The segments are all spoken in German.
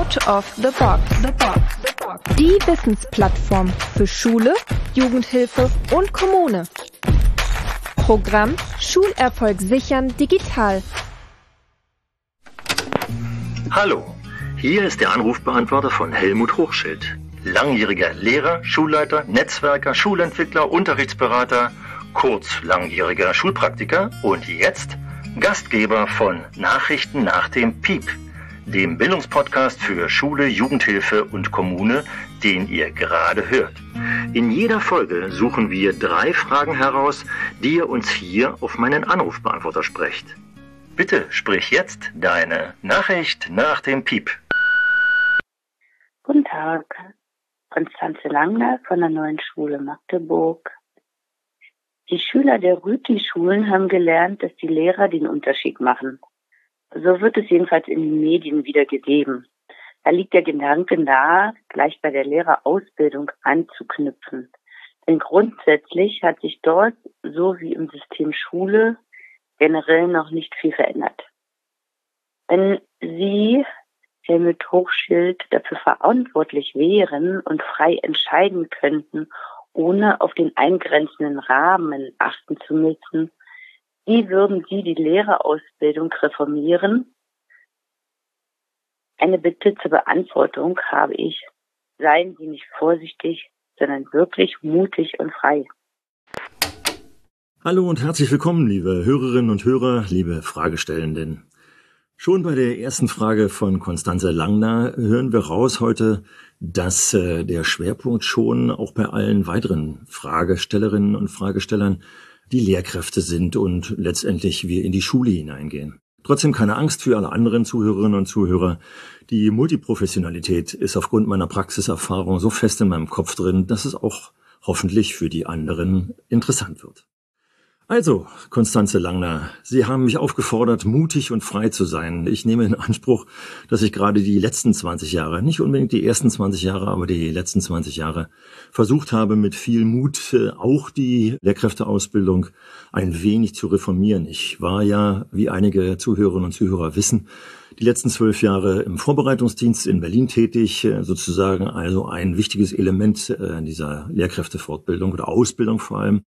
Out of the Box. The Box. Die Wissensplattform für Schule, Jugendhilfe und Kommune. Programm Schulerfolg sichern digital. Hallo, hier ist der Anrufbeantworter von Helmut Hochschild. Langjähriger Lehrer, Schulleiter, Netzwerker, Schulentwickler, Unterrichtsberater, kurz langjähriger Schulpraktiker und jetzt Gastgeber von Nachrichten nach dem Piep dem Bildungspodcast für Schule, Jugendhilfe und Kommune, den ihr gerade hört. In jeder Folge suchen wir drei Fragen heraus, die ihr uns hier auf meinen Anrufbeantworter sprecht. Bitte sprich jetzt deine Nachricht nach dem Piep. Guten Tag, Konstanze Langner von der neuen Schule Magdeburg. Die Schüler der Rüti-Schulen haben gelernt, dass die Lehrer den Unterschied machen. So wird es jedenfalls in den Medien wiedergegeben. Da liegt der Gedanke nahe, gleich bei der Lehrerausbildung anzuknüpfen. Denn grundsätzlich hat sich dort, so wie im System Schule, generell noch nicht viel verändert. Wenn Sie, Helmut Hochschild, dafür verantwortlich wären und frei entscheiden könnten, ohne auf den eingrenzenden Rahmen achten zu müssen, wie würden Sie die Lehrerausbildung reformieren? Eine Bitte zur Beantwortung habe ich. Seien Sie nicht vorsichtig, sondern wirklich mutig und frei. Hallo und herzlich willkommen, liebe Hörerinnen und Hörer, liebe Fragestellenden. Schon bei der ersten Frage von Konstanze Langner hören wir raus heute, dass äh, der Schwerpunkt schon auch bei allen weiteren Fragestellerinnen und Fragestellern die Lehrkräfte sind und letztendlich wir in die Schule hineingehen. Trotzdem keine Angst für alle anderen Zuhörerinnen und Zuhörer. Die Multiprofessionalität ist aufgrund meiner Praxiserfahrung so fest in meinem Kopf drin, dass es auch hoffentlich für die anderen interessant wird. Also, Konstanze Langner, Sie haben mich aufgefordert, mutig und frei zu sein. Ich nehme in Anspruch, dass ich gerade die letzten 20 Jahre, nicht unbedingt die ersten 20 Jahre, aber die letzten 20 Jahre versucht habe, mit viel Mut äh, auch die Lehrkräfteausbildung ein wenig zu reformieren. Ich war ja, wie einige Zuhörerinnen und Zuhörer wissen, die letzten zwölf Jahre im Vorbereitungsdienst in Berlin tätig, äh, sozusagen also ein wichtiges Element äh, dieser Lehrkräftefortbildung oder Ausbildung vor allem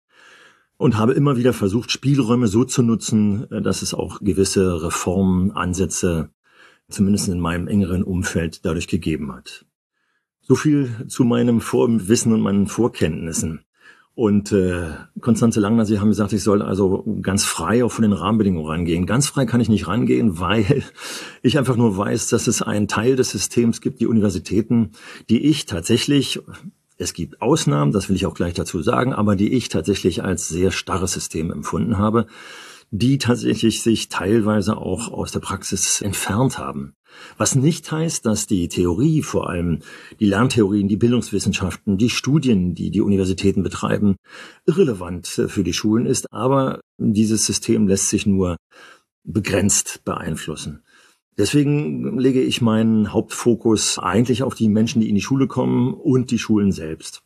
und habe immer wieder versucht, Spielräume so zu nutzen, äh, dass es auch gewisse Reformansätze, zumindest in meinem engeren Umfeld, dadurch gegeben hat. So viel zu meinem Vorwissen und meinen Vorkenntnissen. Und äh, Konstanze Langner, Sie haben gesagt, ich soll also ganz frei auch von den Rahmenbedingungen rangehen. Ganz frei kann ich nicht rangehen, weil ich einfach nur weiß, dass es einen Teil des Systems gibt, die Universitäten, die ich tatsächlich es gibt Ausnahmen, das will ich auch gleich dazu sagen, aber die ich tatsächlich als sehr starres System empfunden habe, die tatsächlich sich teilweise auch aus der Praxis entfernt haben. Was nicht heißt, dass die Theorie, vor allem die Lerntheorien, die Bildungswissenschaften, die Studien, die die Universitäten betreiben, irrelevant für die Schulen ist, aber dieses System lässt sich nur begrenzt beeinflussen. Deswegen lege ich meinen Hauptfokus eigentlich auf die Menschen, die in die Schule kommen und die Schulen selbst.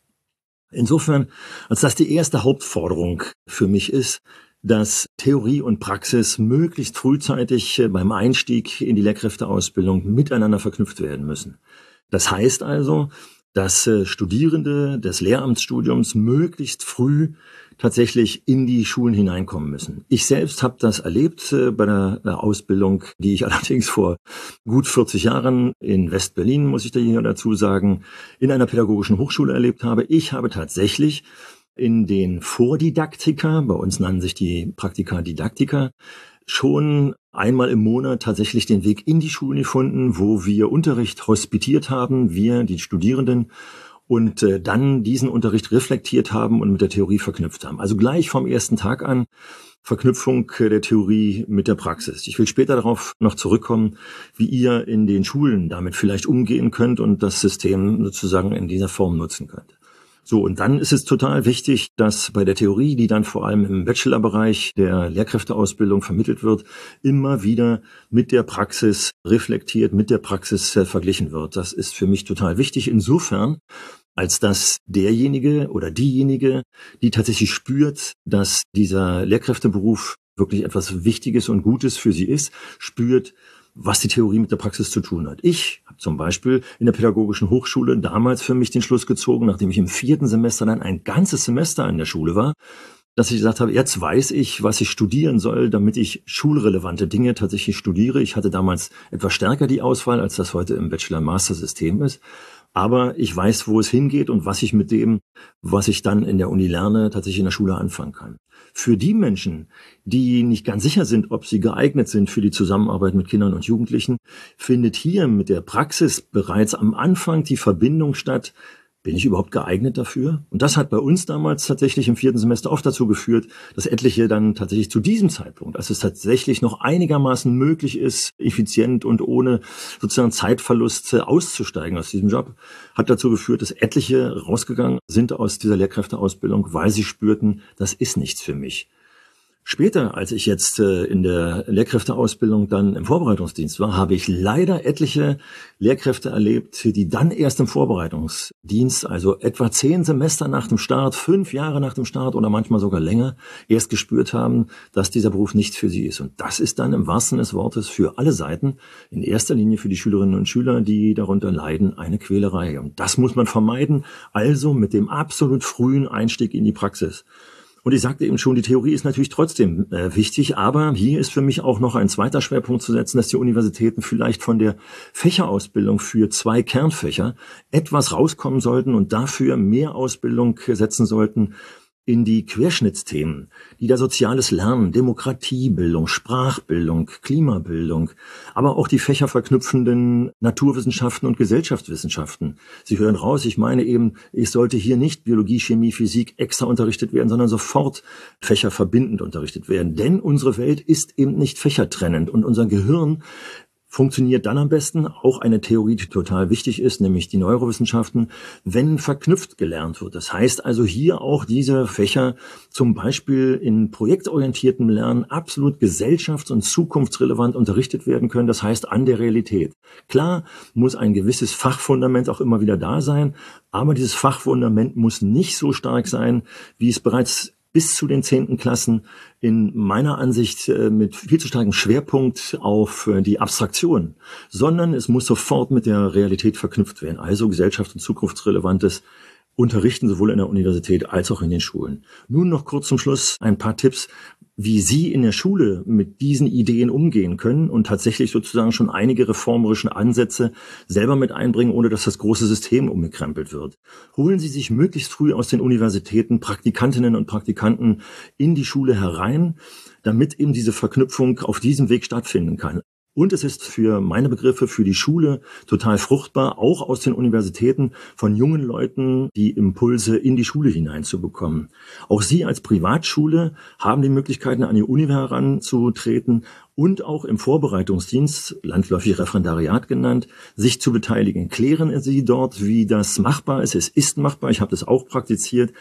Insofern, als das die erste Hauptforderung für mich ist, dass Theorie und Praxis möglichst frühzeitig beim Einstieg in die Lehrkräfteausbildung miteinander verknüpft werden müssen. Das heißt also, dass äh, Studierende des Lehramtsstudiums möglichst früh tatsächlich in die Schulen hineinkommen müssen. Ich selbst habe das erlebt äh, bei der, der Ausbildung, die ich allerdings vor gut 40 Jahren in Westberlin, muss ich da hier dazu sagen, in einer pädagogischen Hochschule erlebt habe. Ich habe tatsächlich in den Vordidaktika, bei uns nannten sich die Praktika Didaktika, schon einmal im Monat tatsächlich den Weg in die Schulen gefunden, wo wir Unterricht hospitiert haben, wir, die Studierenden, und äh, dann diesen Unterricht reflektiert haben und mit der Theorie verknüpft haben. Also gleich vom ersten Tag an Verknüpfung der Theorie mit der Praxis. Ich will später darauf noch zurückkommen, wie ihr in den Schulen damit vielleicht umgehen könnt und das System sozusagen in dieser Form nutzen könnt. So, und dann ist es total wichtig, dass bei der Theorie, die dann vor allem im Bachelorbereich der Lehrkräfteausbildung vermittelt wird, immer wieder mit der Praxis reflektiert, mit der Praxis äh, verglichen wird. Das ist für mich total wichtig. Insofern, als dass derjenige oder diejenige, die tatsächlich spürt, dass dieser Lehrkräfteberuf wirklich etwas Wichtiges und Gutes für sie ist, spürt, was die Theorie mit der Praxis zu tun hat. Ich habe zum Beispiel in der Pädagogischen Hochschule damals für mich den Schluss gezogen, nachdem ich im vierten Semester dann ein ganzes Semester an der Schule war, dass ich gesagt habe, jetzt weiß ich, was ich studieren soll, damit ich schulrelevante Dinge tatsächlich studiere. Ich hatte damals etwas stärker die Auswahl, als das heute im Bachelor-Master-System ist. Aber ich weiß, wo es hingeht und was ich mit dem, was ich dann in der Uni lerne, tatsächlich in der Schule anfangen kann. Für die Menschen, die nicht ganz sicher sind, ob sie geeignet sind für die Zusammenarbeit mit Kindern und Jugendlichen, findet hier mit der Praxis bereits am Anfang die Verbindung statt bin ich überhaupt geeignet dafür? Und das hat bei uns damals tatsächlich im vierten Semester oft dazu geführt, dass etliche dann tatsächlich zu diesem Zeitpunkt, als es tatsächlich noch einigermaßen möglich ist, effizient und ohne sozusagen Zeitverluste auszusteigen aus diesem Job, hat dazu geführt, dass etliche rausgegangen sind aus dieser Lehrkräfteausbildung, weil sie spürten, das ist nichts für mich. Später, als ich jetzt äh, in der Lehrkräfteausbildung dann im Vorbereitungsdienst war, habe ich leider etliche Lehrkräfte erlebt, die dann erst im Vorbereitungsdienst, also etwa zehn Semester nach dem Start, fünf Jahre nach dem Start oder manchmal sogar länger, erst gespürt haben, dass dieser Beruf nichts für sie ist. Und das ist dann im wahrsten des Wortes für alle Seiten, in erster Linie für die Schülerinnen und Schüler, die darunter leiden, eine Quälerei. Und das muss man vermeiden, also mit dem absolut frühen Einstieg in die Praxis. Und ich sagte eben schon, die Theorie ist natürlich trotzdem äh, wichtig, aber hier ist für mich auch noch ein zweiter Schwerpunkt zu setzen, dass die Universitäten vielleicht von der Fächerausbildung für zwei Kernfächer etwas rauskommen sollten und dafür mehr Ausbildung setzen sollten in die Querschnittsthemen, die da soziales Lernen, Demokratiebildung, Sprachbildung, Klimabildung, aber auch die fächerverknüpfenden Naturwissenschaften und Gesellschaftswissenschaften. Sie hören raus, ich meine eben, es sollte hier nicht Biologie, Chemie, Physik extra unterrichtet werden, sondern sofort fächerverbindend unterrichtet werden. Denn unsere Welt ist eben nicht fächertrennend und unser Gehirn funktioniert dann am besten, auch eine Theorie, die total wichtig ist, nämlich die Neurowissenschaften, wenn verknüpft gelernt wird. Das heißt also hier auch diese Fächer zum Beispiel in projektorientiertem Lernen absolut gesellschafts- und zukunftsrelevant unterrichtet werden können, das heißt an der Realität. Klar muss ein gewisses Fachfundament auch immer wieder da sein, aber dieses Fachfundament muss nicht so stark sein, wie es bereits bis zu den zehnten Klassen in meiner Ansicht äh, mit viel zu starkem Schwerpunkt auf äh, die Abstraktion, sondern es muss sofort mit der Realität verknüpft werden. Also gesellschafts- und zukunftsrelevantes Unterrichten sowohl in der Universität als auch in den Schulen. Nun noch kurz zum Schluss ein paar Tipps, wie Sie in der Schule mit diesen Ideen umgehen können und tatsächlich sozusagen schon einige reformerischen Ansätze selber mit einbringen, ohne dass das große System umgekrempelt wird. Holen Sie sich möglichst früh aus den Universitäten Praktikantinnen und Praktikanten in die Schule herein, damit eben diese Verknüpfung auf diesem Weg stattfinden kann. Und es ist für meine Begriffe, für die Schule total fruchtbar, auch aus den Universitäten von jungen Leuten die Impulse in die Schule hineinzubekommen. Auch Sie als Privatschule haben die Möglichkeiten, an die Uni heranzutreten und auch im Vorbereitungsdienst, landläufig Referendariat genannt, sich zu beteiligen. Klären Sie dort, wie das machbar ist. Es ist machbar, ich habe das auch praktiziert.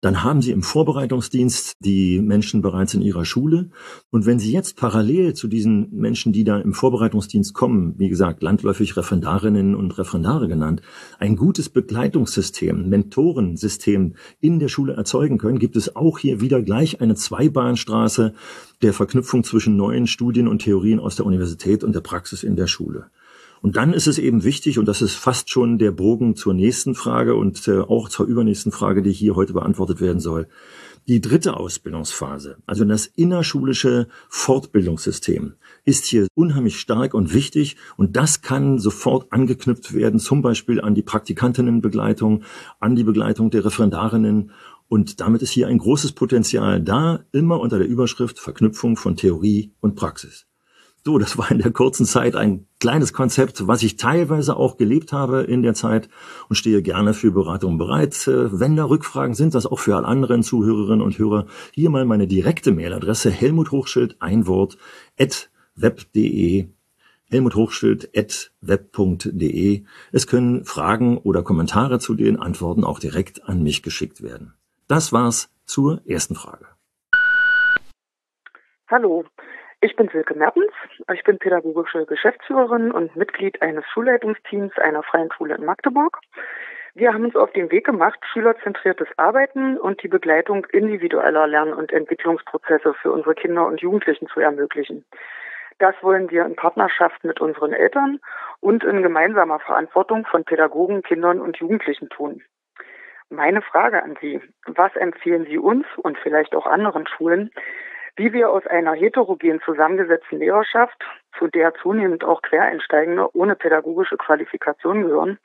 Dann haben Sie im Vorbereitungsdienst die Menschen bereits in Ihrer Schule. Und wenn Sie jetzt parallel zu diesen Menschen, die da im Vorbereitungsdienst kommen, wie gesagt, landläufig Referendarinnen und Referendare genannt, ein gutes Begleitungssystem, Mentorensystem in der Schule erzeugen können, gibt es auch hier wieder gleich eine Zweibahnstraße der Verknüpfung zwischen neuen Studien und Theorien aus der Universität und der Praxis in der Schule. Und dann ist es eben wichtig, und das ist fast schon der Bogen zur nächsten Frage und äh, auch zur übernächsten Frage, die hier heute beantwortet werden soll. Die dritte Ausbildungsphase, also das innerschulische Fortbildungssystem, ist hier unheimlich stark und wichtig und das kann sofort angeknüpft werden, zum Beispiel an die Praktikantinnenbegleitung, an die Begleitung der Referendarinnen und damit ist hier ein großes Potenzial da, immer unter der Überschrift Verknüpfung von Theorie und Praxis. So, das war in der kurzen Zeit ein kleines Konzept, was ich teilweise auch gelebt habe in der Zeit und stehe gerne für Beratungen bereit. Äh, wenn da Rückfragen sind, das auch für alle anderen Zuhörerinnen und Hörer, hier mal meine direkte Mailadresse Helmut Hochschild, ein Wort, at web.de Helmut Hochschild at web.de. Es können Fragen oder Kommentare zu den Antworten auch direkt an mich geschickt werden. Das war's zur ersten Frage. Hallo, ich bin Silke Mertens. Ich bin pädagogische Geschäftsführerin und Mitglied eines Schulleitungsteams einer freien Schule in Magdeburg. Wir haben uns auf den Weg gemacht, schülerzentriertes Arbeiten und die Begleitung individueller Lern- und Entwicklungsprozesse für unsere Kinder und Jugendlichen zu ermöglichen. Das wollen wir in Partnerschaft mit unseren Eltern und in gemeinsamer Verantwortung von Pädagogen, Kindern und Jugendlichen tun. Meine Frage an Sie, was empfehlen Sie uns und vielleicht auch anderen Schulen, wie wir aus einer heterogen zusammengesetzten Lehrerschaft, zu der zunehmend auch Quereinsteigende ohne pädagogische Qualifikation gehören,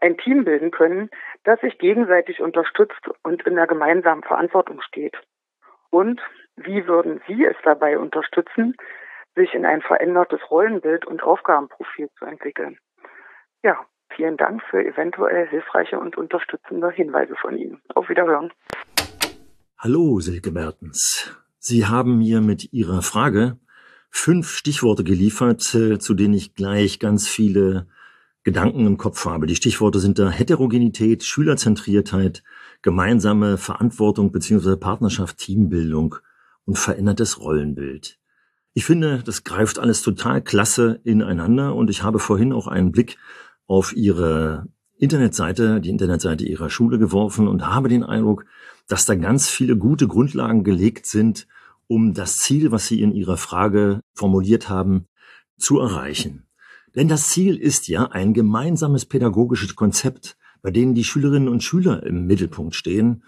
ein Team bilden können, das sich gegenseitig unterstützt und in der gemeinsamen Verantwortung steht? Und wie würden Sie es dabei unterstützen, sich in ein verändertes Rollenbild und Aufgabenprofil zu entwickeln? Ja, vielen Dank für eventuell hilfreiche und unterstützende Hinweise von Ihnen. Auf Wiederhören. Hallo, Silke Mertens. Sie haben mir mit Ihrer Frage fünf Stichworte geliefert, äh, zu denen ich gleich ganz viele Gedanken im Kopf habe. Die Stichworte sind da Heterogenität, Schülerzentriertheit, gemeinsame Verantwortung bzw. Partnerschaft, Teambildung und verändertes Rollenbild. Ich finde, das greift alles total klasse ineinander und ich habe vorhin auch einen Blick auf Ihre Internetseite, die Internetseite Ihrer Schule geworfen und habe den Eindruck, dass da ganz viele gute Grundlagen gelegt sind, um das Ziel, was Sie in Ihrer Frage formuliert haben, zu erreichen. Denn das Ziel ist ja ein gemeinsames pädagogisches Konzept, bei dem die Schülerinnen und Schüler im Mittelpunkt stehen,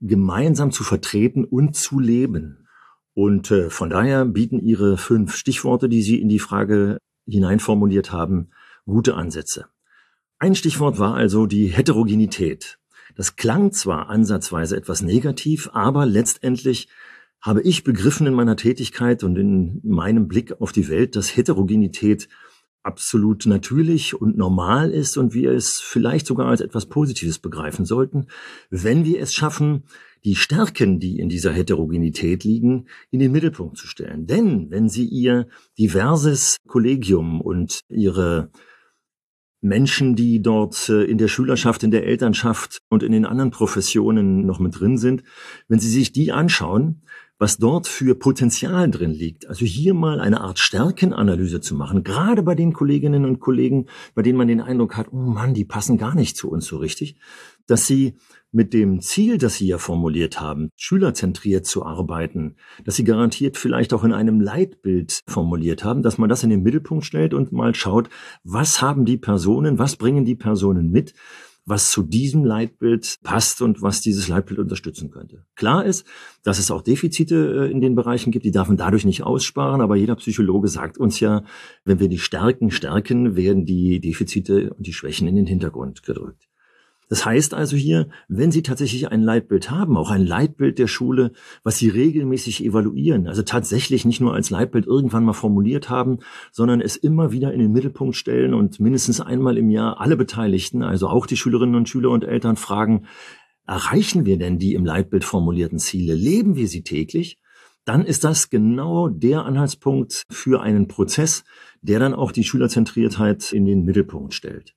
gemeinsam zu vertreten und zu leben. Und äh, von daher bieten Ihre fünf Stichworte, die Sie in die Frage hineinformuliert haben, gute Ansätze. Ein Stichwort war also die Heterogenität. Das klang zwar ansatzweise etwas negativ, aber letztendlich habe ich begriffen in meiner Tätigkeit und in meinem Blick auf die Welt, dass Heterogenität absolut natürlich und normal ist und wir es vielleicht sogar als etwas Positives begreifen sollten, wenn wir es schaffen, die Stärken, die in dieser Heterogenität liegen, in den Mittelpunkt zu stellen. Denn wenn Sie Ihr diverses Kollegium und Ihre Menschen, die dort äh, in der Schülerschaft, in der Elternschaft und in den anderen Professionen noch mit drin sind, wenn Sie sich die anschauen, was dort für Potenzial drin liegt. Also hier mal eine Art Stärkenanalyse zu machen, gerade bei den Kolleginnen und Kollegen, bei denen man den Eindruck hat, oh Mann, die passen gar nicht zu uns so richtig, dass sie mit dem Ziel, das Sie ja formuliert haben, schülerzentriert zu arbeiten, dass Sie garantiert vielleicht auch in einem Leitbild formuliert haben, dass man das in den Mittelpunkt stellt und mal schaut, was haben die Personen, was bringen die Personen mit, was zu diesem Leitbild passt und was dieses Leitbild unterstützen könnte. Klar ist, dass es auch Defizite äh, in den Bereichen gibt, die darf man dadurch nicht aussparen, aber jeder Psychologe sagt uns ja, wenn wir die Stärken stärken, werden die Defizite und die Schwächen in den Hintergrund gedrückt. Das heißt also hier, wenn Sie tatsächlich ein Leitbild haben, auch ein Leitbild der Schule, was Sie regelmäßig evaluieren, also tatsächlich nicht nur als Leitbild irgendwann mal formuliert haben, sondern es immer wieder in den Mittelpunkt stellen und mindestens einmal im Jahr alle Beteiligten, also auch die Schülerinnen und Schüler und Eltern fragen, erreichen wir denn die im Leitbild formulierten Ziele? Leben wir sie täglich? Dann ist das genau der Anhaltspunkt für einen Prozess, der dann auch die Schülerzentriertheit in den Mittelpunkt stellt.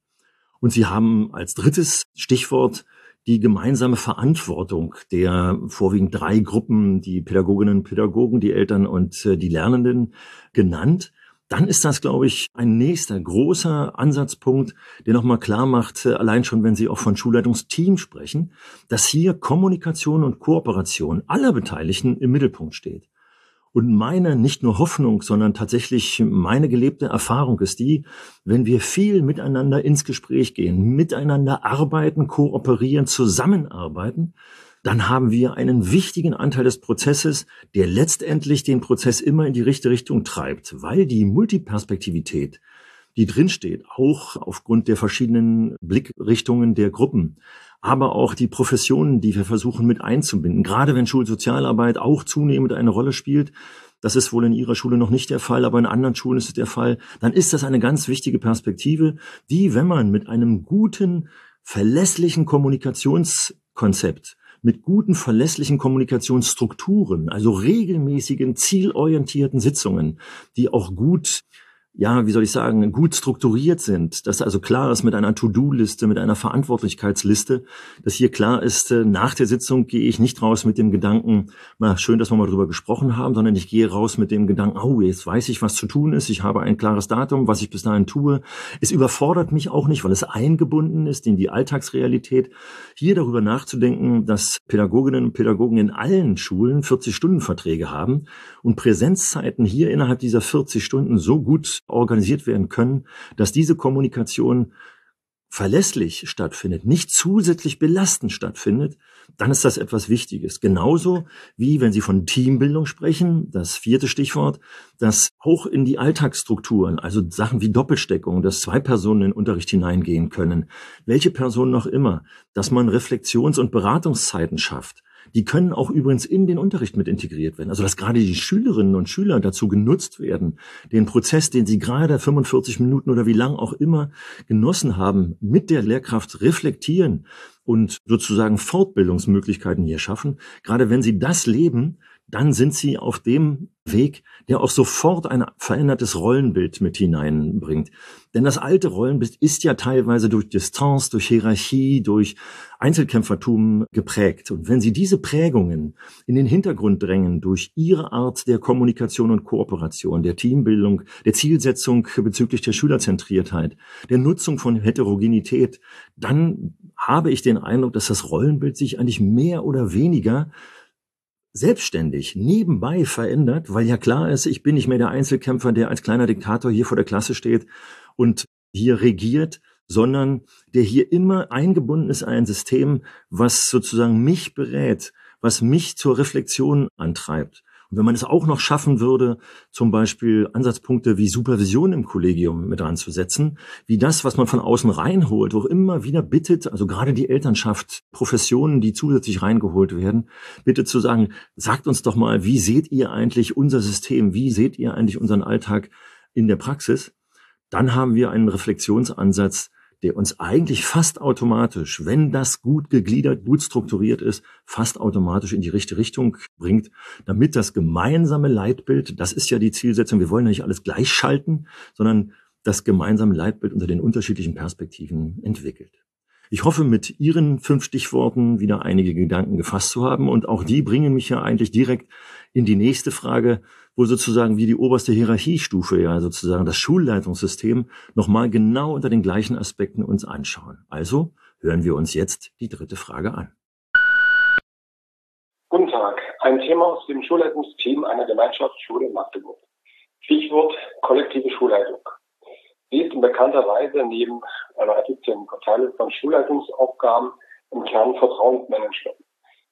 Und Sie haben als drittes Stichwort die gemeinsame Verantwortung der vorwiegend drei Gruppen, die Pädagoginnen und Pädagogen, die Eltern und äh, die Lernenden genannt. Dann ist das, glaube ich, ein nächster großer Ansatzpunkt, der nochmal klar macht, äh, allein schon, wenn Sie auch von Schulleitungsteam sprechen, dass hier Kommunikation und Kooperation aller Beteiligten im Mittelpunkt steht. Und meine nicht nur Hoffnung, sondern tatsächlich meine gelebte Erfahrung ist die, wenn wir viel miteinander ins Gespräch gehen, miteinander arbeiten, kooperieren, zusammenarbeiten, dann haben wir einen wichtigen Anteil des Prozesses, der letztendlich den Prozess immer in die richtige Richtung treibt, weil die Multiperspektivität, die drinsteht, auch aufgrund der verschiedenen Blickrichtungen der Gruppen, aber auch die Professionen, die wir versuchen mit einzubinden. Gerade wenn Schulsozialarbeit auch zunehmend eine Rolle spielt, das ist wohl in Ihrer Schule noch nicht der Fall, aber in anderen Schulen ist es der Fall, dann ist das eine ganz wichtige Perspektive, die, wenn man mit einem guten, verlässlichen Kommunikationskonzept mit guten, verlässlichen Kommunikationsstrukturen, also regelmäßigen, zielorientierten Sitzungen, die auch gut ja, wie soll ich sagen, gut strukturiert sind, dass also klar ist mit einer To-Do-Liste, mit einer Verantwortlichkeitsliste, dass hier klar ist, äh, nach der Sitzung gehe ich nicht raus mit dem Gedanken, na, schön, dass wir mal drüber gesprochen haben, sondern ich gehe raus mit dem Gedanken, oh, jetzt weiß ich, was zu tun ist, ich habe ein klares Datum, was ich bis dahin tue. Es überfordert mich auch nicht, weil es eingebunden ist in die Alltagsrealität, hier darüber nachzudenken, dass Pädagoginnen und Pädagogen in allen Schulen 40-Stunden-Verträge haben und Präsenzzeiten hier innerhalb dieser 40 Stunden so gut organisiert werden können, dass diese Kommunikation verlässlich stattfindet, nicht zusätzlich belastend stattfindet, dann ist das etwas Wichtiges. Genauso wie, wenn Sie von Teambildung sprechen, das vierte Stichwort, dass auch in die Alltagsstrukturen, also Sachen wie Doppelsteckung, dass zwei Personen in Unterricht hineingehen können, welche Person noch immer, dass man Reflexions- und Beratungszeiten schafft, die können auch übrigens in den Unterricht mit integriert werden. Also dass gerade die Schülerinnen und Schüler dazu genutzt werden, den Prozess, den sie gerade 45 Minuten oder wie lang auch immer genossen haben, mit der Lehrkraft reflektieren und sozusagen Fortbildungsmöglichkeiten hier schaffen. Gerade wenn sie das leben, dann sind sie auf dem Weg, der auch sofort ein verändertes Rollenbild mit hineinbringt. Denn das alte Rollenbild ist ja teilweise durch Distanz, durch Hierarchie, durch Einzelkämpfertum geprägt. Und wenn Sie diese Prägungen in den Hintergrund drängen durch Ihre Art der Kommunikation und Kooperation, der Teambildung, der Zielsetzung bezüglich der Schülerzentriertheit, der Nutzung von Heterogenität, dann habe ich den Eindruck, dass das Rollenbild sich eigentlich mehr oder weniger selbstständig nebenbei verändert, weil ja klar ist, ich bin nicht mehr der Einzelkämpfer, der als kleiner Diktator hier vor der Klasse steht und hier regiert, sondern der hier immer eingebunden ist ein System, was sozusagen mich berät, was mich zur Reflexion antreibt. Und wenn man es auch noch schaffen würde, zum Beispiel Ansatzpunkte wie Supervision im Kollegium mit anzusetzen, wie das, was man von außen reinholt, wo immer wieder bittet, also gerade die Elternschaft, Professionen, die zusätzlich reingeholt werden, bittet zu sagen, sagt uns doch mal, wie seht ihr eigentlich unser System? Wie seht ihr eigentlich unseren Alltag in der Praxis? Dann haben wir einen Reflexionsansatz, der uns eigentlich fast automatisch, wenn das gut gegliedert, gut strukturiert ist, fast automatisch in die richtige Richtung bringt, damit das gemeinsame Leitbild, das ist ja die Zielsetzung, wir wollen ja nicht alles gleichschalten, sondern das gemeinsame Leitbild unter den unterschiedlichen Perspektiven entwickelt. Ich hoffe, mit Ihren fünf Stichworten wieder einige Gedanken gefasst zu haben. Und auch die bringen mich ja eigentlich direkt in die nächste Frage, wo sozusagen wie die oberste Hierarchiestufe ja sozusagen das Schulleitungssystem nochmal genau unter den gleichen Aspekten uns anschauen. Also hören wir uns jetzt die dritte Frage an. Guten Tag. Ein Thema aus dem Schulleitungsteam einer Gemeinschaftsschule in Magdeburg. Stichwort kollektive Schulleitung. Sie ist in bekannter Weise neben einer effizienten Verteilung von Schulleitungsaufgaben im Kern Vertrauensmanagement.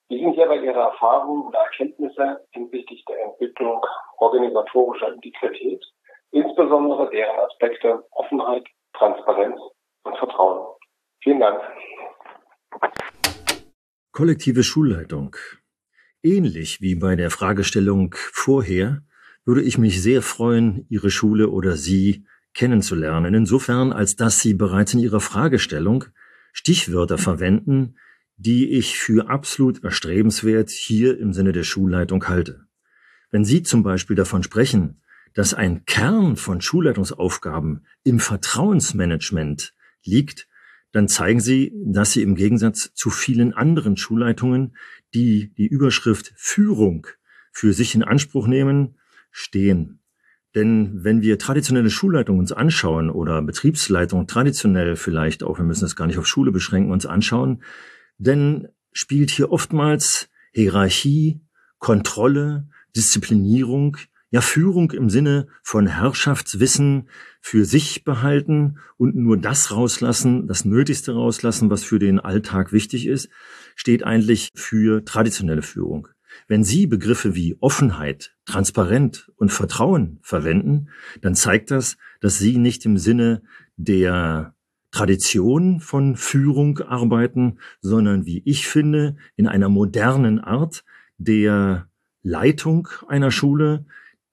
Wie sind hierbei Ihre Erfahrungen oder Erkenntnisse hinsichtlich der Entwicklung organisatorischer Integrität, insbesondere deren Aspekte Offenheit, Transparenz und Vertrauen? Vielen Dank. Kollektive Schulleitung. Ähnlich wie bei der Fragestellung vorher würde ich mich sehr freuen, Ihre Schule oder Sie kennenzulernen, insofern als dass Sie bereits in Ihrer Fragestellung Stichwörter verwenden, die ich für absolut erstrebenswert hier im Sinne der Schulleitung halte. Wenn Sie zum Beispiel davon sprechen, dass ein Kern von Schulleitungsaufgaben im Vertrauensmanagement liegt, dann zeigen Sie, dass Sie im Gegensatz zu vielen anderen Schulleitungen, die die Überschrift Führung für sich in Anspruch nehmen, stehen. Denn wenn wir traditionelle Schulleitung uns anschauen oder Betriebsleitung traditionell vielleicht auch, wir müssen es gar nicht auf Schule beschränken, uns anschauen, denn spielt hier oftmals Hierarchie, Kontrolle, Disziplinierung, ja Führung im Sinne von Herrschaftswissen für sich behalten und nur das rauslassen, das Nötigste rauslassen, was für den Alltag wichtig ist, steht eigentlich für traditionelle Führung. Wenn Sie Begriffe wie Offenheit, Transparent und Vertrauen verwenden, dann zeigt das, dass Sie nicht im Sinne der Tradition von Führung arbeiten, sondern wie ich finde, in einer modernen Art der Leitung einer Schule,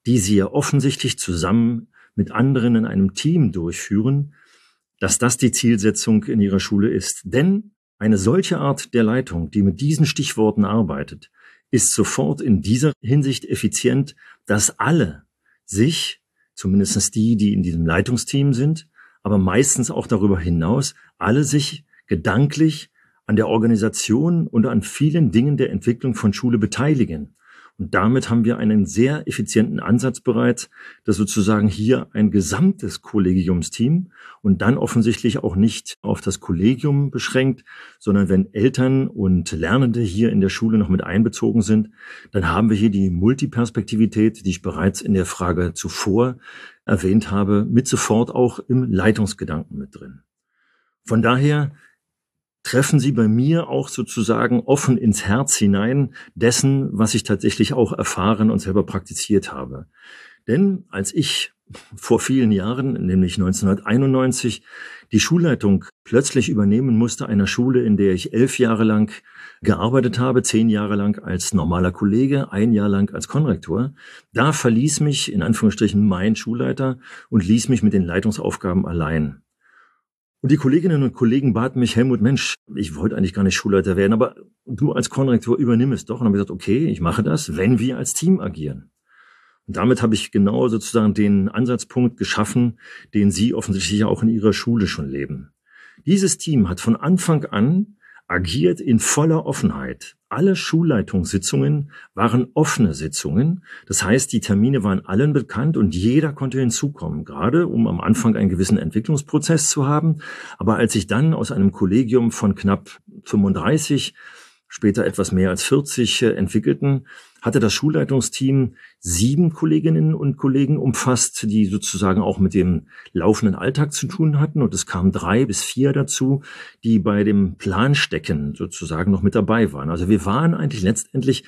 die Sie ja offensichtlich zusammen mit anderen in einem Team durchführen, dass das die Zielsetzung in Ihrer Schule ist. Denn eine solche Art der Leitung, die mit diesen Stichworten arbeitet, ist sofort in dieser Hinsicht effizient, dass alle sich zumindestens die, die in diesem Leitungsteam sind, aber meistens auch darüber hinaus, alle sich gedanklich an der Organisation und an vielen Dingen der Entwicklung von Schule beteiligen. Und damit haben wir einen sehr effizienten Ansatz bereits, dass sozusagen hier ein gesamtes Kollegiumsteam und dann offensichtlich auch nicht auf das Kollegium beschränkt, sondern wenn Eltern und Lernende hier in der Schule noch mit einbezogen sind, dann haben wir hier die Multiperspektivität, die ich bereits in der Frage zuvor erwähnt habe, mit sofort auch im Leitungsgedanken mit drin. Von daher treffen Sie bei mir auch sozusagen offen ins Herz hinein dessen, was ich tatsächlich auch erfahren und selber praktiziert habe. Denn als ich vor vielen Jahren, nämlich 1991, die Schulleitung plötzlich übernehmen musste einer Schule, in der ich elf Jahre lang gearbeitet habe, zehn Jahre lang als normaler Kollege, ein Jahr lang als Konrektor, da verließ mich in Anführungsstrichen mein Schulleiter und ließ mich mit den Leitungsaufgaben allein. Und die Kolleginnen und Kollegen baten mich, Helmut, Mensch, ich wollte eigentlich gar nicht Schulleiter werden, aber du als Konrektor übernimm es doch. Und habe gesagt, okay, ich mache das, wenn wir als Team agieren. Und damit habe ich genau sozusagen den Ansatzpunkt geschaffen, den Sie offensichtlich auch in Ihrer Schule schon leben. Dieses Team hat von Anfang an agiert in voller Offenheit. Alle Schulleitungssitzungen waren offene Sitzungen. Das heißt, die Termine waren allen bekannt und jeder konnte hinzukommen, gerade um am Anfang einen gewissen Entwicklungsprozess zu haben. Aber als ich dann aus einem Kollegium von knapp 35 später etwas mehr als 40 äh, entwickelten, hatte das Schulleitungsteam sieben Kolleginnen und Kollegen umfasst, die sozusagen auch mit dem laufenden Alltag zu tun hatten. Und es kamen drei bis vier dazu, die bei dem Planstecken sozusagen noch mit dabei waren. Also wir waren eigentlich letztendlich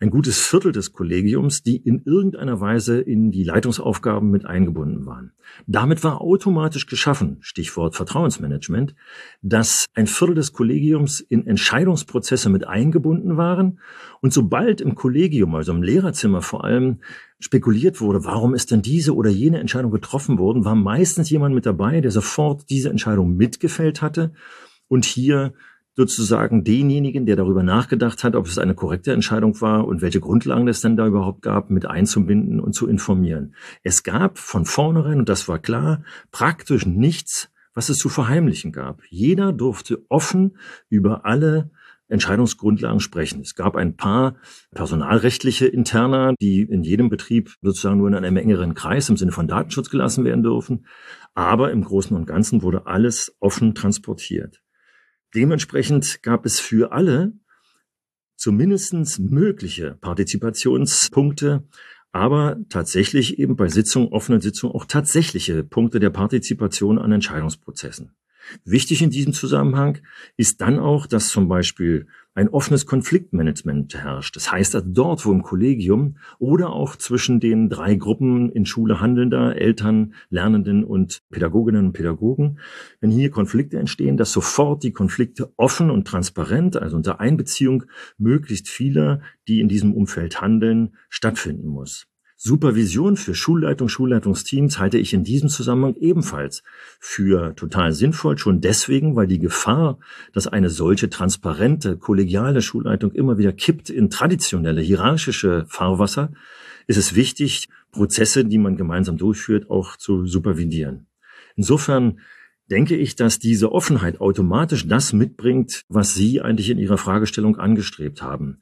ein gutes Viertel des Kollegiums, die in irgendeiner Weise in die Leitungsaufgaben mit eingebunden waren. Damit war automatisch geschaffen, Stichwort Vertrauensmanagement, dass ein Viertel des Kollegiums in Entscheidungsprozesse mit eingebunden waren. Und sobald im Kollegium, also im Lehrerzimmer vor allem, spekuliert wurde, warum ist denn diese oder jene Entscheidung getroffen worden, war meistens jemand mit dabei, der sofort diese Entscheidung mitgefällt hatte und hier sozusagen denjenigen, der darüber nachgedacht hat, ob es eine korrekte Entscheidung war und welche Grundlagen es denn da überhaupt gab, mit einzubinden und zu informieren. Es gab von vornherein, und das war klar, praktisch nichts, was es zu verheimlichen gab. Jeder durfte offen über alle Entscheidungsgrundlagen sprechen. Es gab ein paar personalrechtliche Interna, die in jedem Betrieb sozusagen nur in einem engeren Kreis im Sinne von Datenschutz gelassen werden dürfen. Aber im Großen und Ganzen wurde alles offen transportiert. Dementsprechend gab es für alle zumindestens mögliche Partizipationspunkte, aber tatsächlich eben bei Sitzungen, offenen Sitzungen auch tatsächliche Punkte der Partizipation an Entscheidungsprozessen. Wichtig in diesem Zusammenhang ist dann auch, dass zum Beispiel ein offenes Konfliktmanagement herrscht. Das heißt, dass dort, wo im Kollegium oder auch zwischen den drei Gruppen in Schule handelnder Eltern, Lernenden und Pädagoginnen und Pädagogen, wenn hier Konflikte entstehen, dass sofort die Konflikte offen und transparent, also unter Einbeziehung möglichst vieler, die in diesem Umfeld handeln, stattfinden muss. Supervision für Schulleitung, Schulleitungsteams halte ich in diesem Zusammenhang ebenfalls für total sinnvoll, schon deswegen, weil die Gefahr, dass eine solche transparente, kollegiale Schulleitung immer wieder kippt in traditionelle, hierarchische Fahrwasser, ist es wichtig, Prozesse, die man gemeinsam durchführt, auch zu supervidieren. Insofern denke ich, dass diese Offenheit automatisch das mitbringt, was Sie eigentlich in Ihrer Fragestellung angestrebt haben.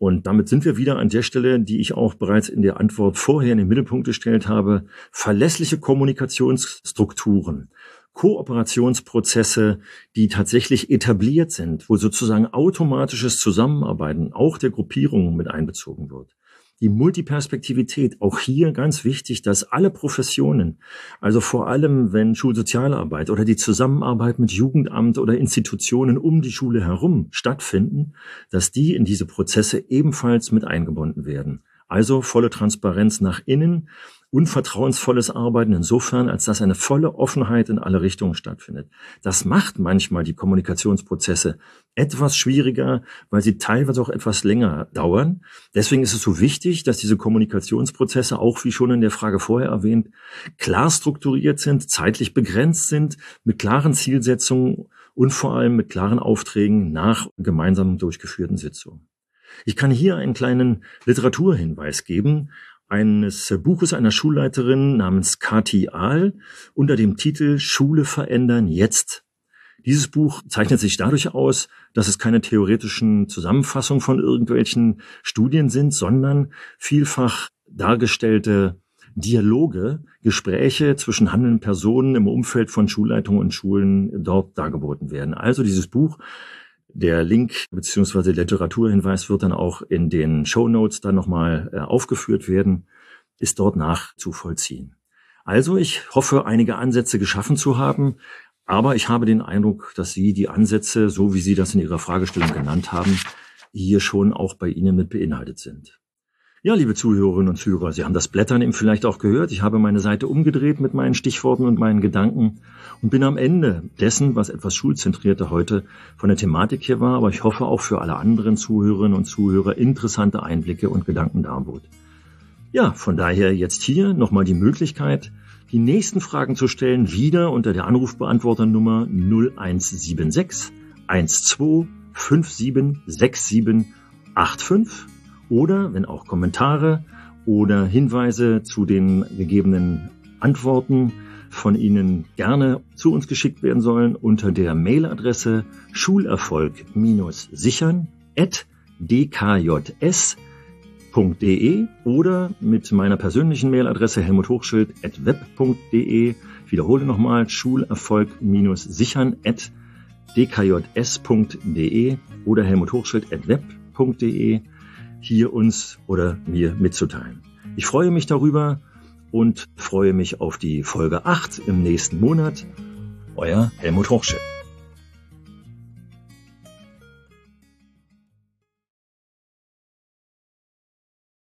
Und damit sind wir wieder an der Stelle, die ich auch bereits in der Antwort vorher in den Mittelpunkt gestellt habe. Verlässliche Kommunikationsstrukturen, Kooperationsprozesse, die tatsächlich etabliert sind, wo sozusagen automatisches Zusammenarbeiten auch der Gruppierungen mit einbezogen wird die Multiperspektivität, auch hier ganz wichtig, dass alle Professionen, also vor allem wenn Schulsozialarbeit oder die Zusammenarbeit mit Jugendamt oder Institutionen um die Schule herum stattfinden, dass die in diese Prozesse ebenfalls mit eingebunden werden. Also volle Transparenz nach innen unvertrauensvolles Arbeiten insofern, als dass eine volle Offenheit in alle Richtungen stattfindet. Das macht manchmal die Kommunikationsprozesse etwas schwieriger, weil sie teilweise auch etwas länger dauern. Deswegen ist es so wichtig, dass diese Kommunikationsprozesse auch, wie schon in der Frage vorher erwähnt, klar strukturiert sind, zeitlich begrenzt sind, mit klaren Zielsetzungen und vor allem mit klaren Aufträgen nach gemeinsam durchgeführten Sitzungen. Ich kann hier einen kleinen Literaturhinweis geben eines Buches einer Schulleiterin namens Kati Ahl unter dem Titel Schule verändern jetzt. Dieses Buch zeichnet sich dadurch aus, dass es keine theoretischen Zusammenfassungen von irgendwelchen Studien sind, sondern vielfach dargestellte Dialoge, Gespräche zwischen handelnden Personen im Umfeld von Schulleitungen und Schulen dort dargeboten werden. Also dieses Buch der Link beziehungsweise Literaturhinweis wird dann auch in den Show Notes dann nochmal äh, aufgeführt werden, ist dort nachzuvollziehen. Also ich hoffe, einige Ansätze geschaffen zu haben, aber ich habe den Eindruck, dass Sie die Ansätze, so wie Sie das in Ihrer Fragestellung genannt haben, hier schon auch bei Ihnen mit beinhaltet sind. Ja, liebe Zuhörerinnen und Zuhörer, Sie haben das Blättern eben vielleicht auch gehört. Ich habe meine Seite umgedreht mit meinen Stichworten und meinen Gedanken und bin am Ende dessen, was etwas schulzentrierter heute von der Thematik hier war, aber ich hoffe auch für alle anderen Zuhörerinnen und Zuhörer interessante Einblicke und Gedanken darbot. Ja, von daher jetzt hier nochmal die Möglichkeit, die nächsten Fragen zu stellen, wieder unter der Anrufbeantworternummer 0176 12 57 67 85 oder wenn auch Kommentare oder Hinweise zu den gegebenen Antworten von Ihnen gerne zu uns geschickt werden sollen unter der Mailadresse schulerfolg-sichern at dkjs.de oder mit meiner persönlichen Mailadresse helmuthochschild.web.de. Ich wiederhole nochmal schulerfolg-sichern at dkjs.de oder helmuthochschild.web.de hier uns oder mir mitzuteilen. Ich freue mich darüber und freue mich auf die Folge 8 im nächsten Monat. Euer Helmut Hochschild.